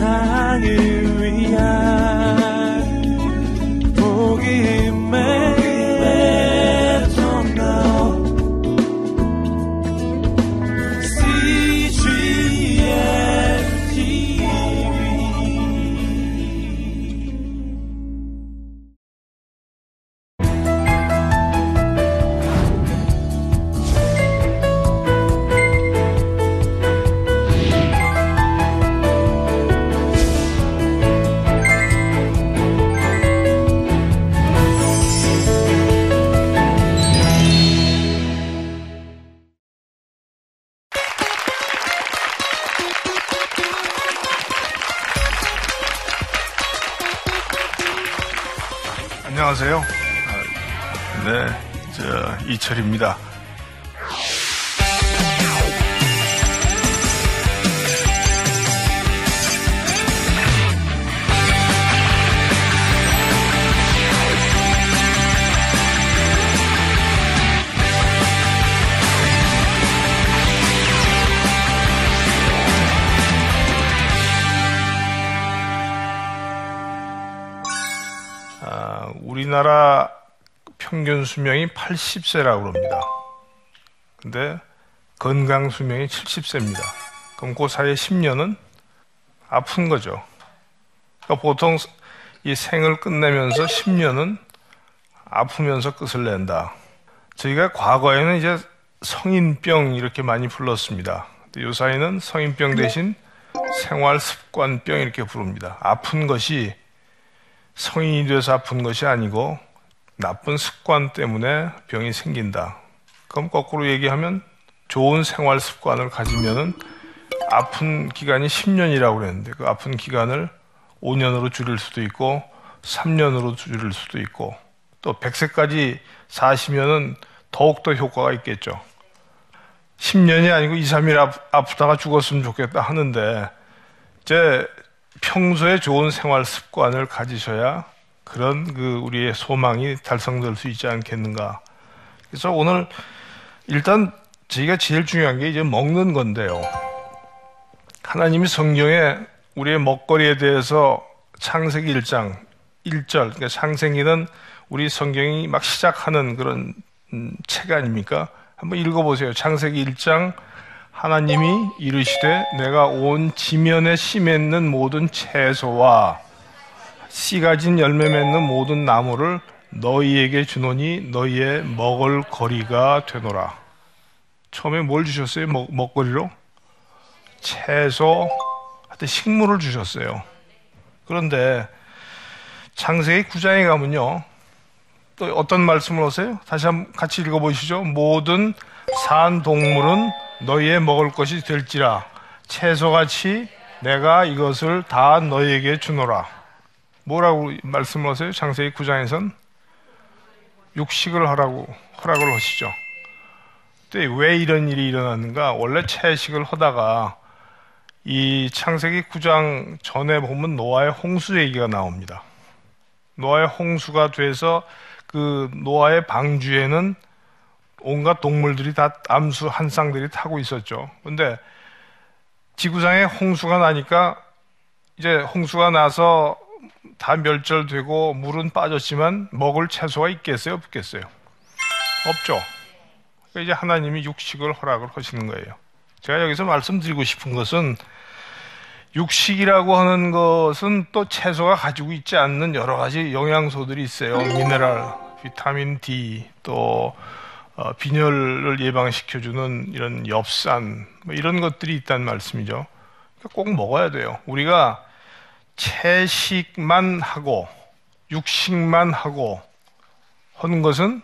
세상을 안녕하세요. 아, 네, 저 이철입니다. 우리나라 평균 수명이 80세라고 그럽니다. 근데 건강 수명이 70세입니다. 그럼 그 사이에 10년은 아픈 거죠. 그러니까 보통 이 생을 끝내면서 10년은 아프면서 끝을 낸다. 저희가 과거에는 이제 성인병 이렇게 많이 불렀습니다. 요사이는 성인병 대신 생활 습관병 이렇게 부릅니다. 아픈 것이 성인이 돼서 아픈 것이 아니고 나쁜 습관 때문에 병이 생긴다. 그럼 거꾸로 얘기하면 좋은 생활 습관을 가지면은 아픈 기간이 10년이라고 그랬는데 그 아픈 기간을 5년으로 줄일 수도 있고 3년으로 줄일 수도 있고 또 100세까지 사시면은 더욱더 효과가 있겠죠. 10년이 아니고 2, 3일 아프다가 죽었으면 좋겠다 하는데 이제 평소에 좋은 생활 습관을 가지셔야 그런 그 우리의 소망이 달성될 수 있지 않겠는가. 그래서 오늘 일단 저희가 제일 중요한 게 이제 먹는 건데요. 하나님이 성경에 우리의 먹거리에 대해서 창세기 1장 1절, 그러니까 창세기는 우리 성경이 막 시작하는 그런 음, 책 아닙니까? 한번 읽어보세요. 창세기 1장 하나님이 이르시되 내가 온 지면에 씨 맺는 모든 채소와 씨 가진 열매 맺는 모든 나무를 너희에게 주노니 너희의 먹을 거리가 되노라. 처음에 뭘 주셨어요? 먹, 먹거리로? 채소, 하여튼 식물을 주셨어요. 그런데 창세기 9장에 가면요. 또 어떤 말씀을 하세요? 다시 한번 같이 읽어보시죠. 모든 산 동물은 너희의 먹을 것이 될지라 채소같이 내가 이것을 다 너희에게 주노라. 뭐라고 말씀을 하세요? 창세기 9장에선 육식을 하라고 허락을 하시죠. 왜 이런 일이 일어났는가? 원래 채식을 하다가 이 창세기 9장 전에 보면 노아의 홍수 얘기가 나옵니다. 노아의 홍수가 돼서 그 노아의 방주에는 온갖 동물들이 다 암수 한 쌍들이 타고 있었죠. 근데 지구상에 홍수가 나니까 이제 홍수가 나서 다 멸절되고 물은 빠졌지만 먹을 채소가 있겠어요? 없겠어요? 없죠. 그러니까 이제 하나님이 육식을 허락을 하시는 거예요. 제가 여기서 말씀드리고 싶은 것은 육식이라고 하는 것은 또 채소가 가지고 있지 않는 여러 가지 영양소들이 있어요. 미네랄, 비타민 D, 또 어, 빈혈을 예방시켜주는 이런 엽산 뭐 이런 것들이 있다는 말씀이죠. 그러니까 꼭 먹어야 돼요. 우리가 채식만 하고 육식만 하고 하는 것은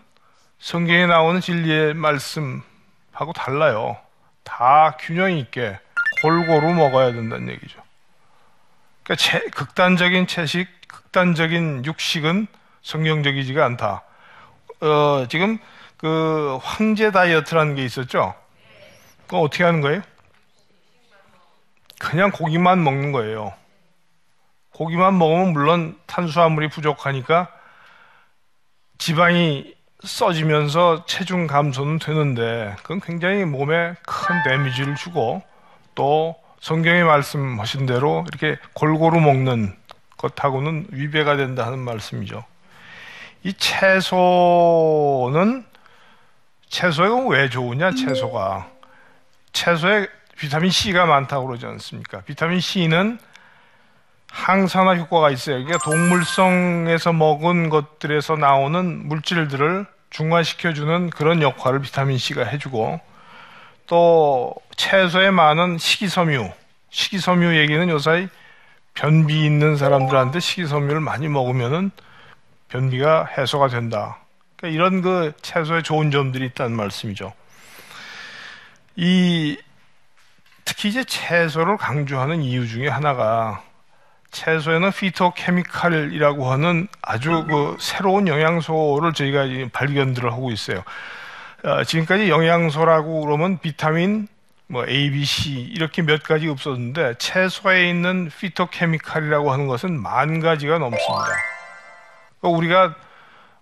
성경에 나오는 진리의 말씀하고 달라요. 다 균형 있게 골고루 먹어야 된다는 얘기죠. 그러니까 채, 극단적인 채식, 극단적인 육식은 성경적이지가 않다. 어, 지금 그 황제 다이어트라는 게 있었죠. 그거 어떻게 하는 거예요? 그냥 고기만 먹는 거예요. 고기만 먹으면 물론 탄수화물이 부족하니까 지방이 써지면서 체중 감소는 되는데 그건 굉장히 몸에 큰 데미지를 주고 또 성경에 말씀하신 대로 이렇게 골고루 먹는 것하고는 위배가 된다 하는 말씀이죠. 이 채소는 채소가 왜 좋으냐? 채소가 채소에 비타민 C가 많다고 그러지 않습니까? 비타민 C는 항산화 효과가 있어요. 그러니까 동물성에서 먹은 것들에서 나오는 물질들을 중화시켜주는 그런 역할을 비타민 C가 해주고 또 채소에 많은 식이섬유, 식이섬유 얘기는 요사이 변비 있는 사람들한테 식이섬유를 많이 먹으면은 변비가 해소가 된다. 그러니까 이런 그 채소에 좋은 점들이 있다는 말씀이죠. 이 특히 이제 채소를 강조하는 이유 중에 하나가 채소에는 피토케미칼이라고 하는 아주 그 새로운 영양소를 저희가 발견들을 하고 있어요. 어, 지금까지 영양소라고 그러면 비타민, 뭐 A, B, C 이렇게 몇 가지 없었는데 채소에 있는 피토케미칼이라고 하는 것은 만 가지가 넘습니다. 그러니까 우리가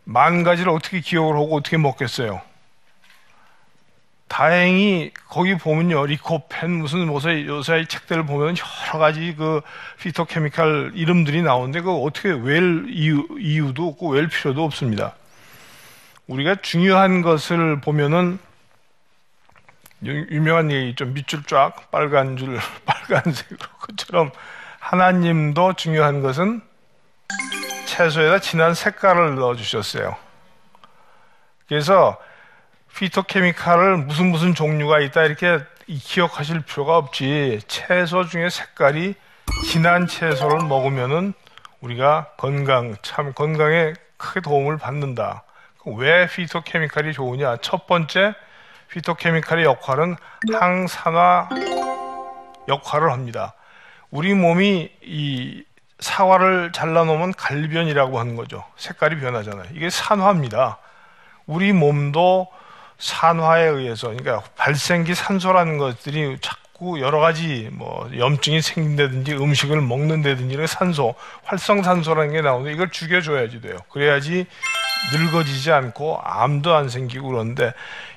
만 가지를 어떻게 기억을 하고 어떻게 먹겠어요? 다행히 거기 보면요 리코펜 무슨 요새 요새 책들을 보면 여러 가지 그 피토케미칼 이름들이 나오는데 그 어떻게 웰 이유, 이유도 없고 웰 필요도 없습니다. 우리가 중요한 것을 보면은 유명한 얘기 좀 밑줄 쫙 빨간 줄 빨간색으로 그처럼 하나님도 중요한 것은 채소에다 진한 색깔을 넣어 주셨어요. 그래서 피토케미칼을 무슨 무슨 종류가 있다 이렇게 기억하실 필요가 없지. 채소 중에 색깔이 진한 채소를 먹으면은 우리가 건강 참 건강에 크게 도움을 받는다. 왜 피토케미칼이 좋으냐? 첫 번째 피토케미칼의 역할은 항산화 역할을 합니다. 우리 몸이 이 사과를 잘라놓으면 갈변이라고 하는 거죠. 색깔이 변하잖아요. 이게 산화입니다. 우리 몸도 산화에 의해서 그러니까 발생기 산소라는 것들이 자꾸 여러 가지 뭐 염증이 생긴다든지 음식을 먹는다든지 산소 활성산소라는 게 나오는데 이걸 죽여줘야지 돼요. 그래야지 늙어지지 않고 암도 안 생기고 그런데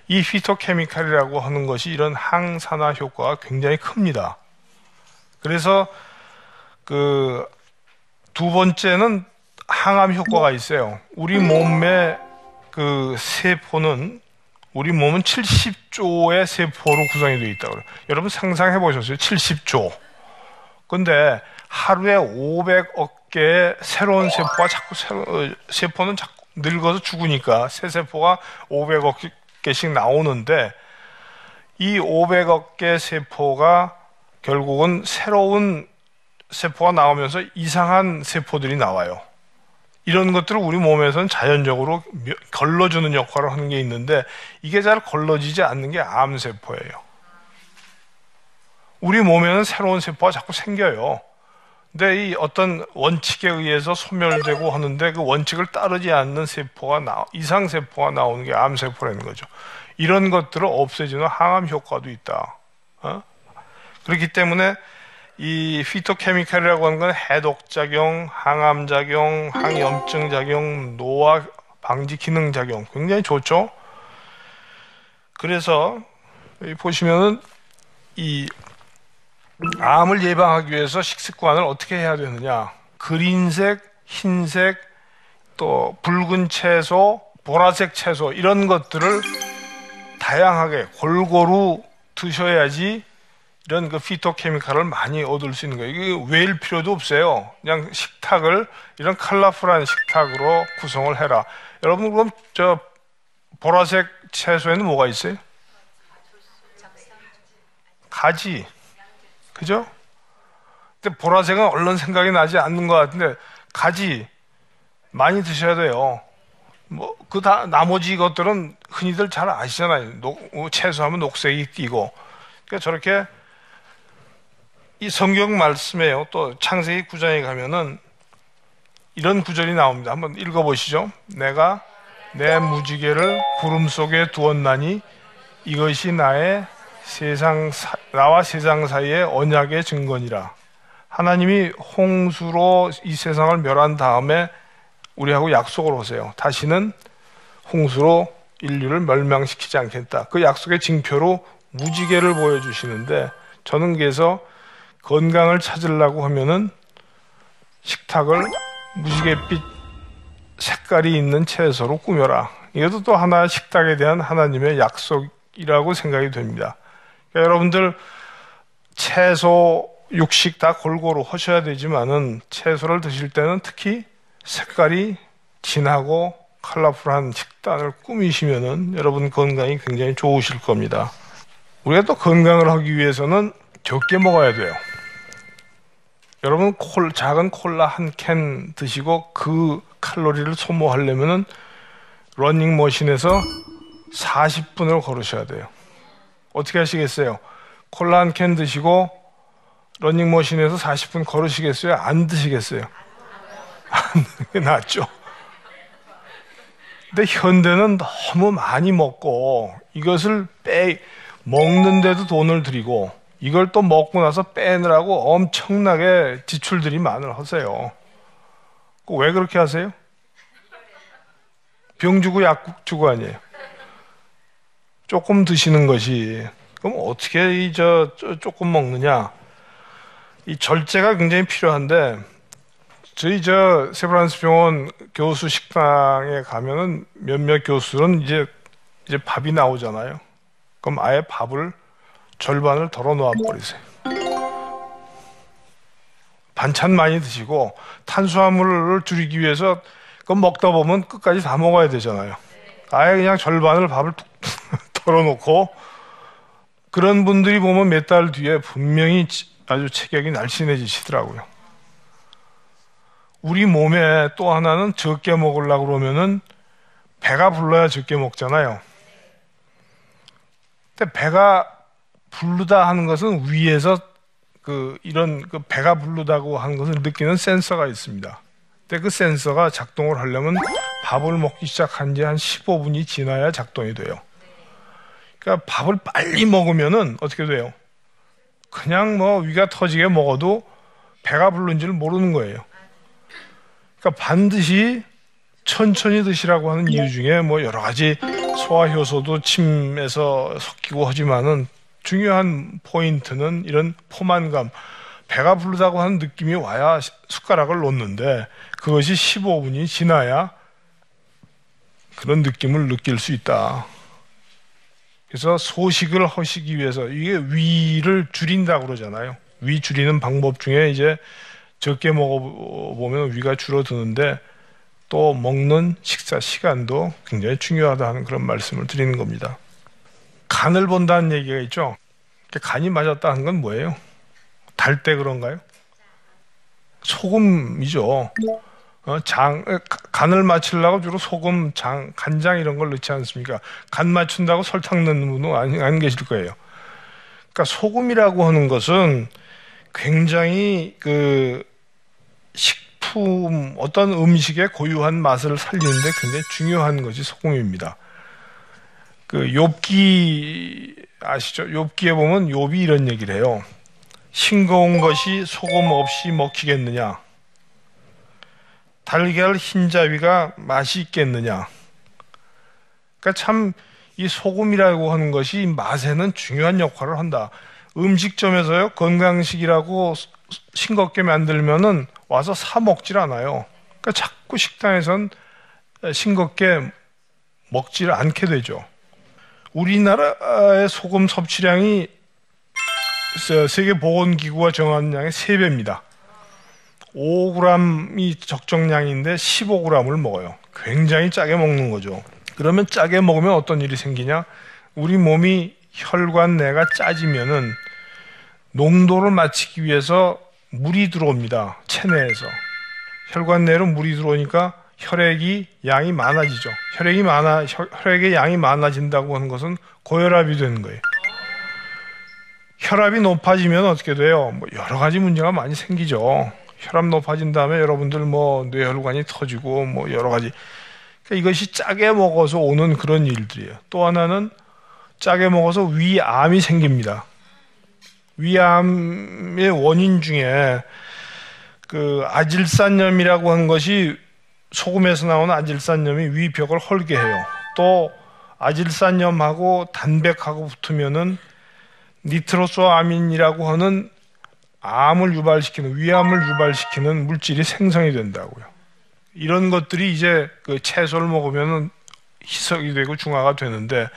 이 피토케미칼이라고 하는 것이 이런 항산화 효과가 굉장히 큽니다. 그래서 그 두 번째는 항암 효과가 있어요. 우리 몸의 그 세포는 우리 몸은 70조의 세포로 구성이 되어 있다고 그래요. 여러분 상상해 보셨어요? 70조. 근데 하루에 500억 개의 새로운 세포가 자꾸 새로, 어, 세포는 자꾸 늙어서 죽으니까 새 세포가 500억 개씩 나오는데 이 500억 개 세포가 결국은 새로운 세포가 나오면서 이상한 세포들이 나와요. 이런 것들을 우리 몸에서는 자연적으로 걸러주는 역할을 하는 게 있는데 이게 잘 걸러지지 않는 게 암세포예요. 우리 몸에는 새로운 세포가 자꾸 생겨요. 근데 이 어떤 원칙에 의해서 소멸되고 하는데 그 원칙을 따르지 않는 세포가 나, 이상 세포가 나오는 게 암세포라는 거죠. 이런 것들을 없애주는 항암 효과도 있다. 어? 그렇기 때문에 이 피토케미칼이라고 하는 건 해독작용, 항암작용, 항염증작용, 노화 방지 기능작용 굉장히 좋죠. 그래서 보시면은 이 암을 예방하기 위해서 식습관을 어떻게 해야 되느냐. 그린색, 흰색, 또 붉은 채소, 보라색 채소 이런 것들을 다양하게 골고루 드셔야지 이런 그 피토케미칼을 많이 얻을 수 있는 거예요. 이게 외일 필요도 없어요. 그냥 식탁을 이런 컬러풀한 식탁으로 구성을 해라. 여러분 그럼 저 보라색 채소에는 뭐가 있어요? 가지. 그죠? 근데 보라색은 얼른 생각이 나지 않는 것 같은데 가지 많이 드셔야 돼요. 뭐 그 다 나머지 것들은 흔히들 잘 아시잖아요. 녹, 채소하면 녹색이 띄고 그러니까 저렇게 이 성경 말씀에요. 또 창세기 구장에 가면은 이런 구절이 나옵니다. 한번 읽어 보시죠. 내가 내 무지개를 구름 속에 두었나니 이것이 나의 세상 사, 나와 세상 사이의 언약의 증거니라. 하나님이 홍수로 이 세상을 멸한 다음에 우리하고 약속을 하세요. 다시는 홍수로 인류를 멸망시키지 않겠다. 그 약속의 징표로 무지개를 보여주시는데 저는 그래서 건강을 찾으려고 하면은 식탁을 무지갯빛 색깔이 있는 채소로 꾸며라. 이것도 또 하나 식탁에 대한 하나님의 약속이라고 생각이 됩니다. 그러니까 여러분들 채소, 육식 다 골고루 하셔야 되지만은 채소를 드실 때는 특히 색깔이 진하고 컬러풀한 식단을 꾸미시면은 여러분 건강이 굉장히 좋으실 겁니다. 우리가 또 건강을 하기 위해서는 적게 먹어야 돼요. 여러분 콜, 작은 콜라 한 캔 드시고 그 칼로리를 소모하려면은 러닝 머신에서 40분을 걸으셔야 돼요. 어떻게 하시겠어요? 콜라 한 캔 드시고 러닝 머신에서 40분 걸으시겠어요? 안 드시겠어요? 안 드는 게 낫죠. 근데 현대는 너무 많이 먹고 이것을 빼 먹는데도 돈을 들이고 이걸 또 먹고 나서 빼느라고 엄청나게 지출들이 많을 하세요. 왜 그렇게 하세요? 병 주고 약 주고 아니에요. 조금 드시는 것이 그럼 어떻게 이 저 조금 먹느냐? 이 절제가 굉장히 필요한데 저희 저 세브란스 병원 교수 식당에 가면은 몇몇 교수는 이제 이제 밥이 나오잖아요. 그럼 아예 밥을 절반을 덜어 놓아 버리세요. 반찬 많이 드시고 탄수화물을 줄이기 위해서 그 먹다 보면 끝까지 다 먹어야 되잖아요. 아예 그냥 절반을 밥을 툭 덜어놓고 그런 분들이 보면 몇 달 뒤에 분명히 아주 체격이 날씬해지시더라고요. 우리 몸에 또 하나는 적게 먹으려고 그러면은 배가 불러야 적게 먹잖아요. 근데 배가 부르다 하는 것은 위에서 그 이런 그 배가 부르다고 하는 것을 느끼는 센서가 있습니다. 근데 그 센서가 작동을 하려면 밥을 먹기 시작한 지 한 15분이 지나야 작동이 돼요. 그러니까 밥을 빨리 먹으면은 어떻게 돼요? 그냥 뭐 위가 터지게 먹어도 배가 부른 줄 모르는 거예요. 그러니까 반드시 천천히 드시라고 하는 이유 중에 뭐 여러 가지 소화 효소도 침에서 섞이고 하지만은 중요한 포인트는 이런 포만감, 배가 부르다고 하는 느낌이 와야 숟가락을 놓는데 그것이 15분이 지나야 그런 느낌을 느낄 수 있다. 그래서 소식을 하시기 위해서 이게 위를 줄인다고 그러잖아요. 위 줄이는 방법 중에 이제 적게 먹어보면 위가 줄어드는데 또 먹는 식사 시간도 굉장히 중요하다는 그런 말씀을 드리는 겁니다. 간을 본다는 얘기가 있죠. 간이 맞았다는 건 뭐예요? 달 때 그런가요? 소금이죠. 어, 장, 간을 맞추려고 주로 소금, 장, 간장 이런 걸 넣지 않습니까? 간 맞춘다고 설탕 넣는 분은 안, 안 계실 거예요. 그러니까 소금이라고 하는 것은 굉장히 그 식품, 어떤 음식의 고유한 맛을 살리는데 굉장히 중요한 것이 소금입니다. 그 욥기 아시죠? 욥기에 보면 욥이 이런 얘기를 해요. 싱거운 것이 소금 없이 먹히겠느냐? 달걀 흰자위가 맛이 있겠느냐? 그러니까 참 이 소금이라고 하는 것이 맛에는 중요한 역할을 한다. 음식점에서요 건강식이라고 싱겁게 만들면은 와서 사 먹질 않아요. 그러니까 자꾸 식당에선 싱겁게 먹지를 않게 되죠. 우리나라의 소금 섭취량이 세계보건기구가 정한 양의 3배입니다. 5g이 적정량인데 15g을 먹어요. 굉장히 짜게 먹는 거죠. 그러면 짜게 먹으면 어떤 일이 생기냐? 우리 몸이 혈관 내가 짜지면은 농도를 맞추기 위해서 물이 들어옵니다. 체내에서. 혈관 내로 물이 들어오니까 혈액이 양이 많아지죠. 혈액이 많아 혈액의 양이 많아진다고 하는 것은 고혈압이 되는 거예요. 혈압이 높아지면 어떻게 돼요? 뭐 여러 가지 문제가 많이 생기죠. 혈압 높아진 다음에 여러분들 뭐 뇌혈관이 터지고 뭐 여러 가지 그러니까 이것이 짜게 먹어서 오는 그런 일들이에요. 또 하나는 짜게 먹어서 위암이 생깁니다. 위암의 원인 중에 그 아질산염이라고 하는 것이 소금에서 나오는 아질산염이 위 벽을 헐게 해요. 또 아질산염하고 단백하고 붙으면은 니트로소아민이라고 하는 암을 유발시키는 위암을 유발시키는 물질이 생성이 된다고요. 이런 것들이 이제 그 채소를 먹으면 희석이 되고 중화가 되는데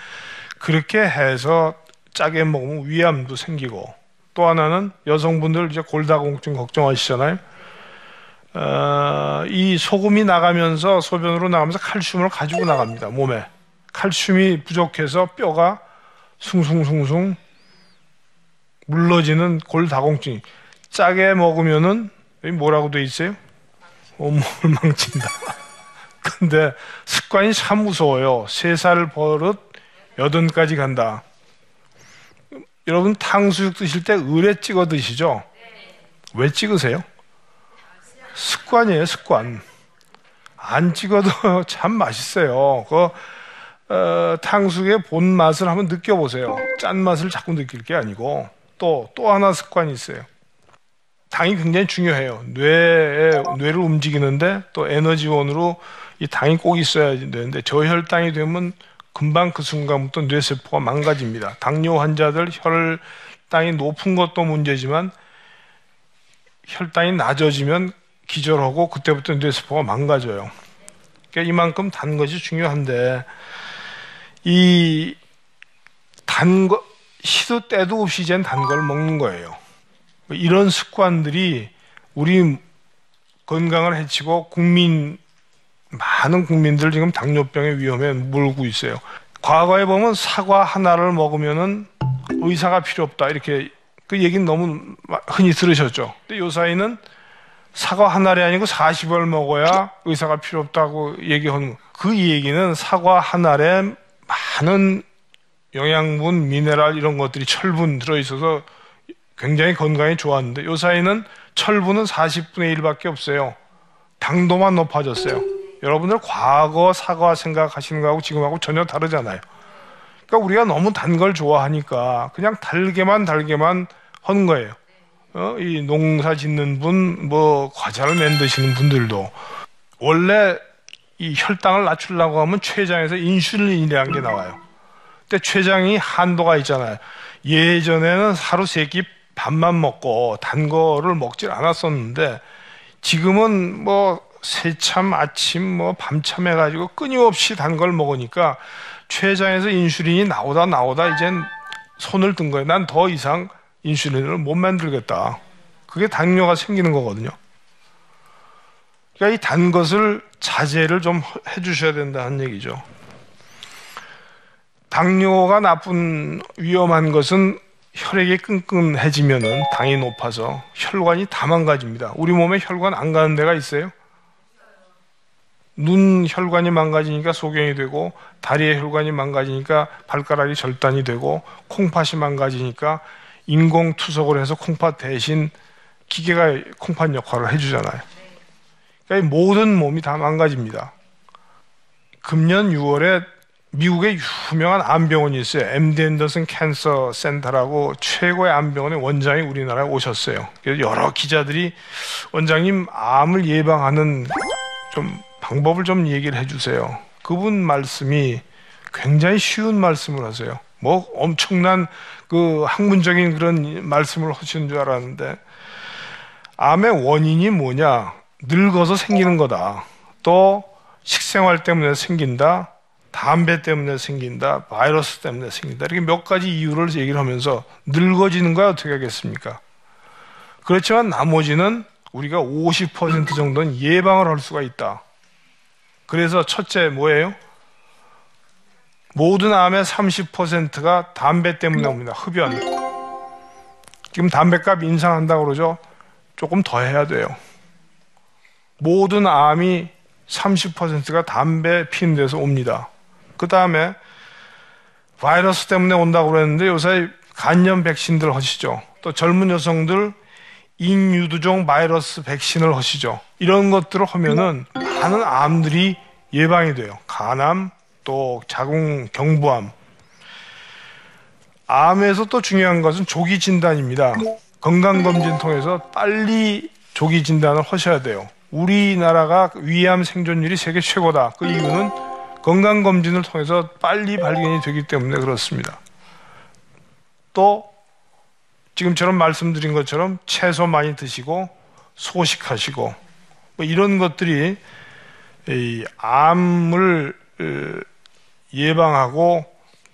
그렇게 해서 짜게 먹으면 위암도 생기고 또 하나는 여성분들 이제 골다공증 걱정하시잖아요. 어, 이 소금이 나가면서 소변으로 나가면서 칼슘을 가지고 나갑니다 몸에 칼슘이 부족해서 뼈가 숭숭숭숭 물러지는 골다공증 짜게 먹으면은 뭐라고 돼 있어요? 온몸을 망친다. 근데 습관이 참 무서워요. 세 살 버릇 여든까지 간다. 여러분 탕수육 드실 때 을에 찍어 드시죠? 왜 찍으세요? 습관이에요, 습관. 안 찍어도 참 맛있어요. 그 어, 탕수육의 본 맛을 한번 느껴보세요. 짠 맛을 자꾸 느낄 게 아니고 또 또 하나 습관이 있어요. 당이 굉장히 중요해요. 뇌에 뇌를 움직이는데 또 에너지원으로 이 당이 꼭 있어야 되는데 저혈당이 되면 금방 그 순간부터 뇌세포가 망가집니다. 당뇨 환자들 혈당이 높은 것도 문제지만 혈당이 낮아지면 기절하고 그때부터 뇌세포가 망가져요. 그러니까 이만큼 단 것이 중요한데 이 단 거, 시도 때도 없이 이젠 단걸 먹는 거예요. 이런 습관들이 우리 건강을 해치고 국민 많은 국민들 지금 당뇨병의 위험에 물고 있어요. 과거에 보면 사과 하나를 먹으면은 의사가 필요 없다 이렇게 그 얘기는 너무 흔히 들으셨죠. 근데 요 사이는 사과 하나이 아니고 40알 먹어야 의사가 필요 없다고 얘기하는 그 얘기는 사과 한 알에 많은 영양분, 미네랄 이런 것들이 철분 들어있어서 굉장히 건강에 좋았는데 요 사이는 철분은 40분의 1밖에 없어요. 당도만 높아졌어요. 여러분들 과거 사과 생각하시는 거하고 지금하고 전혀 다르잖아요. 그러니까 우리가 너무 단 걸 좋아하니까 그냥 달게만 달게만 하는 거예요. 어? 이 농사 짓는 분, 뭐 과자를 만드시는 분들도 원래 이 혈당을 낮추려고 하면 췌장에서 인슐린이라는 게 나와요. 근데 췌장이 한도가 있잖아요. 예전에는 하루 세 끼 밥만 먹고 단 거를 먹질 않았었는데 지금은 뭐 새참 아침 뭐 밤참 해가지고 끊임없이 단 걸 먹으니까 췌장에서 인슐린이 나오다 나오다 이젠 손을 든 거예요. 난 더 이상 인슐린을 못 만들겠다. 그게 당뇨가 생기는 거거든요. 그러니까 이 단 것을 자제를 좀 해주셔야 된다는 얘기죠. 당뇨가 나쁜 위험한 것은 혈액이 끈끈해지면 당이 높아서 혈관이 다 망가집니다. 우리 몸에 혈관 안 가는 데가 있어요? 눈 혈관이 망가지니까 소경이 되고 다리의 혈관이 망가지니까 발가락이 절단이 되고 콩팥이 망가지니까 인공 투석을 해서 콩팥 대신 기계가 콩팥 역할을 해주잖아요. 그러니까 모든 몸이 다 망가집니다. 금년 6월에 미국의 유명한 암병원이 있어요. MD 앤더슨 캔서 센터라고 최고의 암병원의 원장이 우리나라에 오셨어요. 그래서 여러 기자들이 원장님 암을 예방하는 좀 방법을 좀 얘기를 해주세요. 그분 말씀이 굉장히 쉬운 말씀을 하세요. 뭐 엄청난 그 학문적인 그런 말씀을 하시는 줄 알았는데 암의 원인이 뭐냐? 늙어서 생기는 거다. 또 식생활 때문에 생긴다. 담배 때문에 생긴다. 바이러스 때문에 생긴다. 이렇게 몇 가지 이유를 얘기를 하면서 늙어지는 거야 어떻게 하겠습니까? 그렇지만 나머지는 우리가 50% 정도는 예방을 할 수가 있다. 그래서 첫째 뭐예요? 모든 암의 30%가 담배 때문에 옵니다. 흡연. 지금 담배값 인상한다고 그러죠? 조금 더 해야 돼요. 모든 암이 30%가 담배 피는 데서 옵니다. 그 다음에 바이러스 때문에 온다고 그랬는데 요새 간염 백신들 하시죠. 또 젊은 여성들 인유두종 바이러스 백신을 하시죠. 이런 것들을 하면은 많은 암들이 예방이 돼요. 간암, 또 자궁 경부암. 암에서 또 중요한 것은 조기 진단입니다. 건강검진 통해서 빨리 조기 진단을 하셔야 돼요. 우리나라가 위암 생존율이 세계 최고다. 그 이유는 건강검진을 통해서 빨리 발견이 되기 때문에 그렇습니다. 또 지금처럼 말씀드린 것처럼 채소 많이 드시고 소식하시고 뭐 이런 것들이 이 암을 어, 예방하고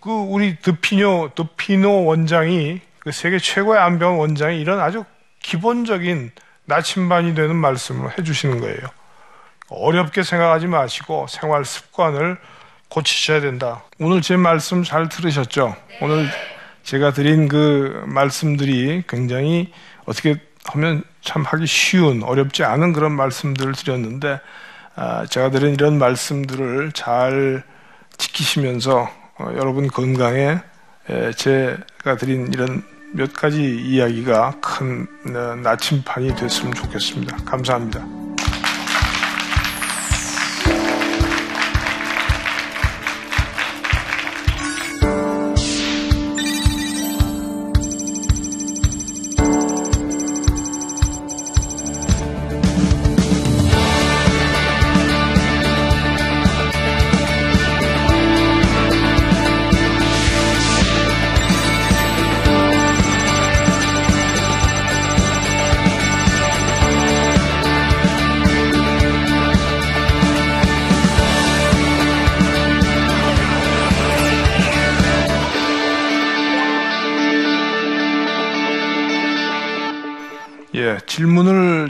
그 우리 드피뇨 드피노 원장이 그 세계 최고의 암병 원장이 이런 아주 기본적인 나침반이 되는 말씀을 해주시는 거예요. 어렵게 생각하지 마시고 생활 습관을 고치셔야 된다. 오늘 제 말씀 잘 들으셨죠? 오늘 제가 드린 그 말씀들이 굉장히 어떻게 하면 참 하기 쉬운 어렵지 않은 그런 말씀들을 드렸는데 아, 제가 드린 이런 말씀들을 잘 지키시면서 어, 여러분 건강에 제가 드린 이런 몇 가지 이야기가 큰 어, 나침판이 됐으면 좋겠습니다. 감사합니다.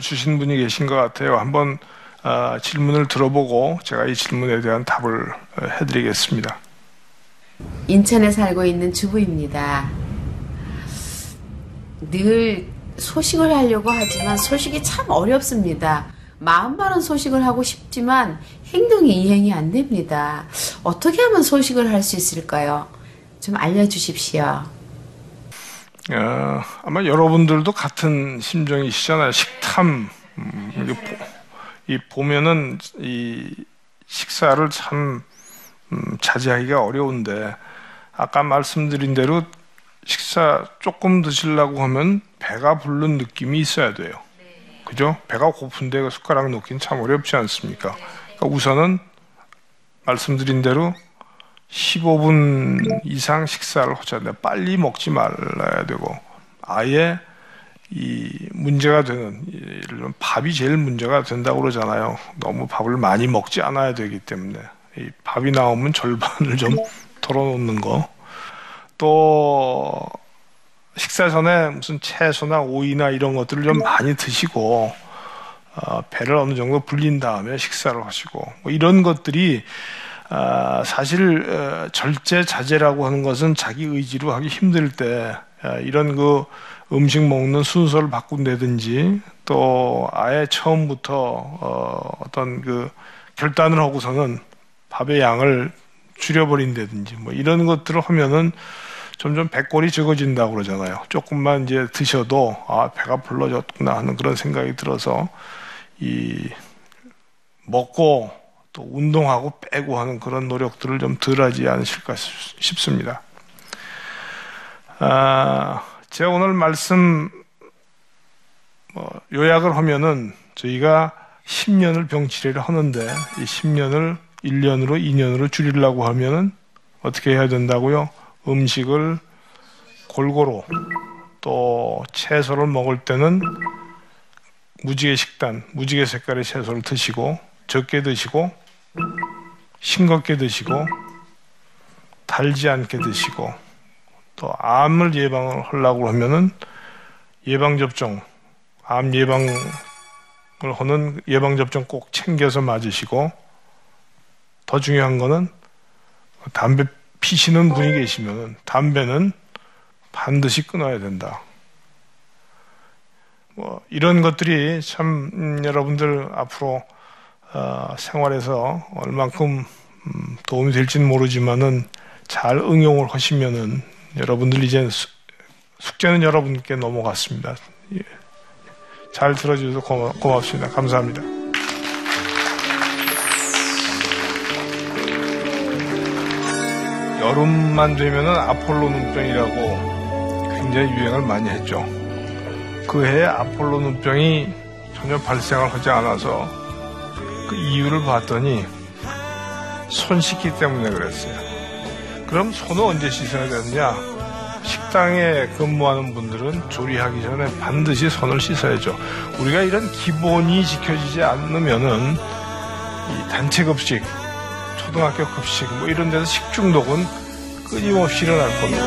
주신 분이 계신 것 같아요. 한번 어, 질문을 들어보고 제가 이 질문에 대한 답을 어, 해드리겠습니다. 인천에 살고 있는 주부입니다. 늘 소식을 하려고 하지만 소식이 참 어렵습니다. 마음만은 소식을 하고 싶지만 행동이 이행이 안 됩니다. 어떻게 하면 소식을 할 수 있을까요? 좀 알려주십시오. 어, 아마 여러분들도 같은 심정이시잖아요. 식탐. 음, 이, 보면은 이 식사를 참 음, 자제하기가 어려운데 아까 말씀드린 대로 식사 조금 드시려고 하면 배가 부른 느낌이 있어야 돼요. 그죠? 배가 고픈데 그 숟가락 놓긴 참 어렵지 않습니까? 그러니까 우선은 말씀드린 대로 15분 이상 식사를 하자는데 빨리 먹지 말아야 되고 아예 이 문제가 되는 예를 밥이 제일 문제가 된다고 그러잖아요. 너무 밥을 많이 먹지 않아야 되기 때문에 이 밥이 나오면 절반을 좀 덜어놓는 거. 또 식사 전에 무슨 채소나 오이나 이런 것들을 좀 많이 드시고 어, 배를 어느 정도 불린 다음에 식사를 하시고 뭐 이런 것들이 아, 사실 어, 절제 자제라고 하는 것은 자기 의지로 하기 힘들 때 아, 이런 그 음식 먹는 순서를 바꾼다든지 또 아예 처음부터 어, 어떤 그 결단을 하고서는 밥의 양을 줄여버린다든지 뭐 이런 것들을 하면은 점점 배꼴이 적어진다고 그러잖아요. 조금만 이제 드셔도 아 배가 불러졌구나 하는 그런 생각이 들어서 이 먹고 또 운동하고 빼고 하는 그런 노력들을 좀 덜하지 않으실까 싶습니다. 아, 제가 오늘 말씀 뭐 요약을 하면은 저희가 10년을 병치레를 하는데 이 10년을 1년으로 2년으로 줄이려고 하면은 어떻게 해야 된다고요? 음식을 골고루 또 채소를 먹을 때는 무지개 식단, 무지개 색깔의 채소를 드시고 적게 드시고 싱겁게 드시고 달지 않게 드시고 또 암을 예방을 하려고 하면은 예방 접종, 암 예방을 하는 예방 접종 꼭 챙겨서 맞으시고 더 중요한 거는 담배 피시는 분이 계시면은 담배는 반드시 끊어야 된다. 뭐 이런 것들이 참 음, 여러분들 앞으로 어, 생활에서 얼만큼 음, 도움이 될지는 모르지만은 잘 응용을 하시면은 여러분들 이제 숙제는 여러분께 넘어갔습니다. 예. 잘 들어주셔서 고마, 고맙습니다. 감사합니다. 여름만 되면은 아폴로 눈병이라고 굉장히 유행을 많이 했죠. 그 해에 아폴로 눈병이 전혀 발생을 하지 않아서 그 이유를 봤더니 손 씻기 때문에 그랬어요. 그럼 손은 언제 씻어야 되느냐? 식당에 근무하는 분들은 조리하기 전에 반드시 손을 씻어야죠. 우리가 이런 기본이 지켜지지 않으면은 이 단체 급식, 초등학교 급식 뭐 이런 데서 식중독은 끊임없이 일어날 겁니다.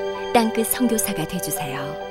땅끝 선교사가 되주세요.